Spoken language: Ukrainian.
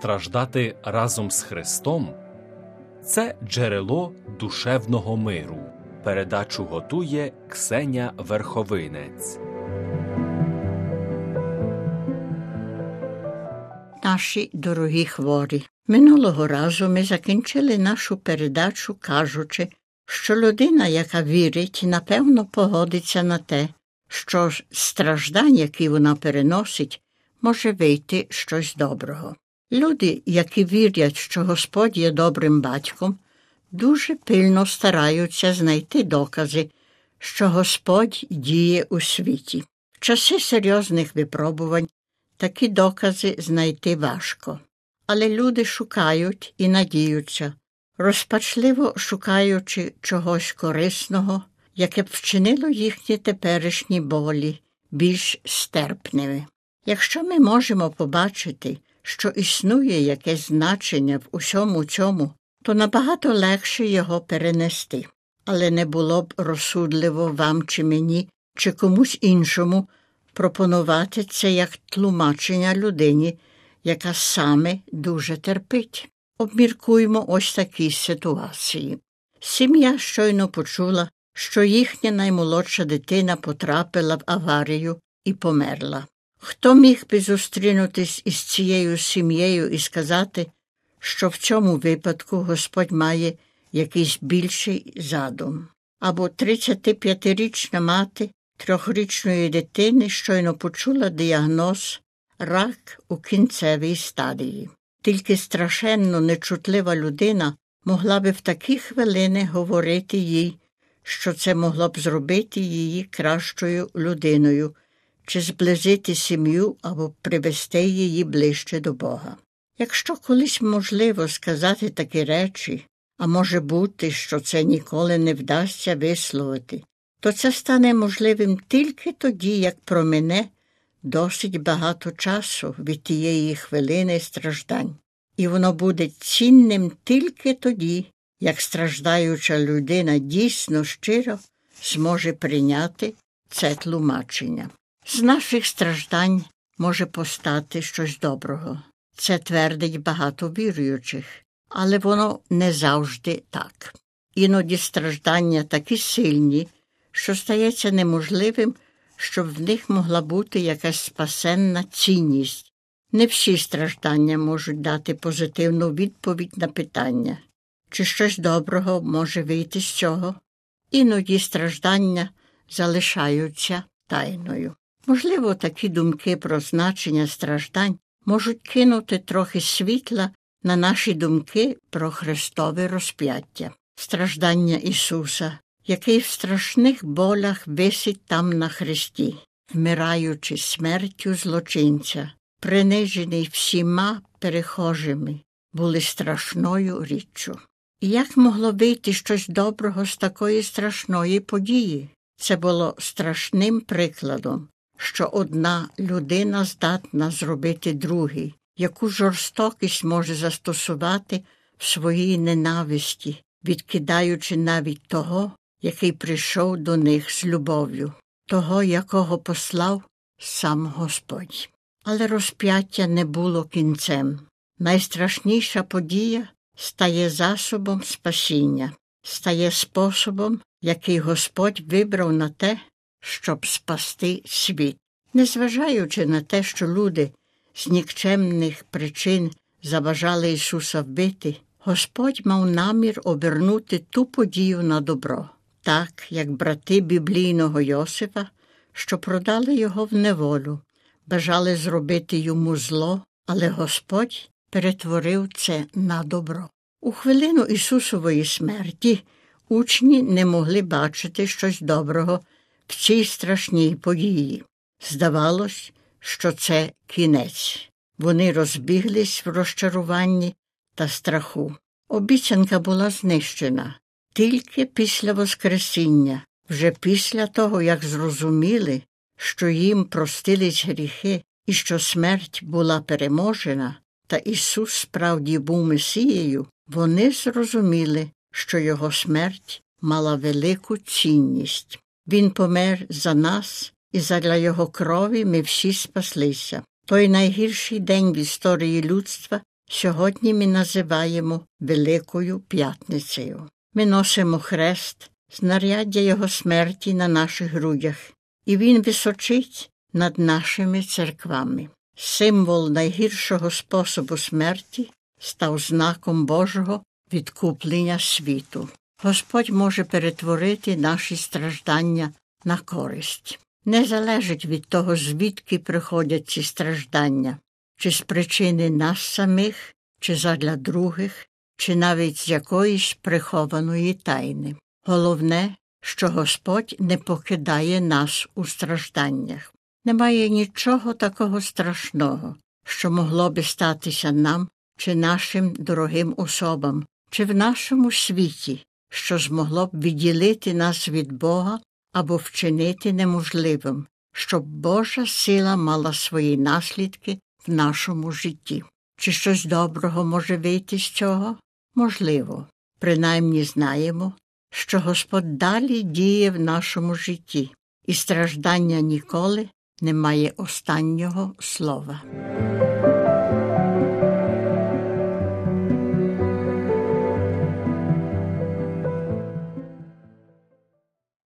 страждати разом з Христом це джерело душевного миру. Передачу готує Ксеня Верховинець. Наші дорогі хворі. Минулого разу ми закінчили нашу передачу, кажучи, що людина, яка вірить, напевно погодиться на те, що страждань, які вона переносить, може вийти щось доброго. Люди, які вірять, що Господь є добрим батьком, дуже пильно стараються знайти докази, що Господь діє у світі. В часи серйозних випробувань такі докази знайти важко. Але люди шукають і надіються, розпачливо шукаючи чогось корисного, яке б вчинило їхні теперішні болі більш стерпними. Якщо ми можемо побачити, що існує якесь значення в усьому цьому, то набагато легше його перенести, але не було б розсудливо вам чи мені, чи комусь іншому пропонувати це як тлумачення людині, яка саме дуже терпить. Обміркуємо ось такі ситуації. Сім'я щойно почула, що їхня наймолодша дитина потрапила в аварію і померла. Хто міг би зустрінутись із цією сім'єю і сказати, що в цьому випадку Господь має якийсь більший задум? Або 35-річна мати трьохрічної дитини щойно почула діагноз рак у кінцевій стадії. Тільки страшенно нечутлива людина могла би в такі хвилини говорити їй, що це могло б зробити її кращою людиною чи зблизити сім'ю або привести її ближче до Бога. Якщо колись можливо сказати такі речі, а може бути, що це ніколи не вдасться висловити, то це стане можливим тільки тоді, як промине досить багато часу від тієї хвилини страждань, і воно буде цінним тільки тоді, як страждаюча людина дійсно щиро зможе прийняти це тлумачення. З наших страждань може постати щось доброго. Це твердить багато віруючих, але воно не завжди так. Іноді страждання такі сильні, що стається неможливим, щоб в них могла бути якась спасенна цінність. Не всі страждання можуть дати позитивну відповідь на питання, чи щось доброго може вийти з цього. Іноді страждання залишаються тайною. Можливо, такі думки про значення страждань можуть кинути трохи світла на наші думки про Христове розп'яття, страждання Ісуса, який в страшних болях висить там на хресті, вмираючи смертю злочинця, принижений всіма перехожими, були страшною річчю. І як могло вийти щось доброго з такої страшної події? Це було страшним прикладом, що одна людина здатна зробити другій, яку жорстокість може застосувати в своїй ненависті, відкидаючи навіть того, який прийшов до них з любов'ю, того, якого послав сам Господь. Але розп'яття не було кінцем. Найстрашніша подія стає засобом спасіння, стає способом, який Господь вибрав на те, щоб спасти світ. Незважаючи на те, що люди з нікчемних причин забажали Ісуса вбити, Господь мав намір обернути ту подію на добро, так як брати біблійного Йосифа, що продали його в неволю, бажали зробити йому зло, але Господь перетворив це на добро. У хвилину Ісусової смерті учні не могли бачити щось доброго в цій страшній події. Здавалось, що це кінець. Вони розбіглись в розчаруванні та страху. Обіцянка була знищена тільки після Воскресіння, вже після того, як зрозуміли, що їм простились гріхи і що смерть була переможена, та Ісус справді був Месією, вони зрозуміли, що Його смерть мала велику цінність. Він помер за нас, і задля його крові ми всі спаслися. Той найгірший день в історії людства сьогодні ми називаємо Великою П'ятницею. Ми носимо хрест, знаряддя Його смерті на наших грудях, і Він височить над нашими церквами. Символ найгіршого способу смерті став знаком Божого відкуплення світу. Господь може перетворити наші страждання на користь. Не залежить від того, звідки приходять ці страждання, чи з причини нас самих, чи задля других, чи навіть з якоїсь прихованої тайни. Головне, що Господь не покидає нас у стражданнях. Немає нічого такого страшного, що могло би статися нам чи нашим дорогим особам, чи в нашому світі, що змогло б відділити нас від Бога або вчинити неможливим, щоб Божа сила мала свої наслідки в нашому житті. Чи щось доброго може вийти з цього? Можливо. Принаймні знаємо, що Господь далі діє в нашому житті, і страждання ніколи не має останнього слова.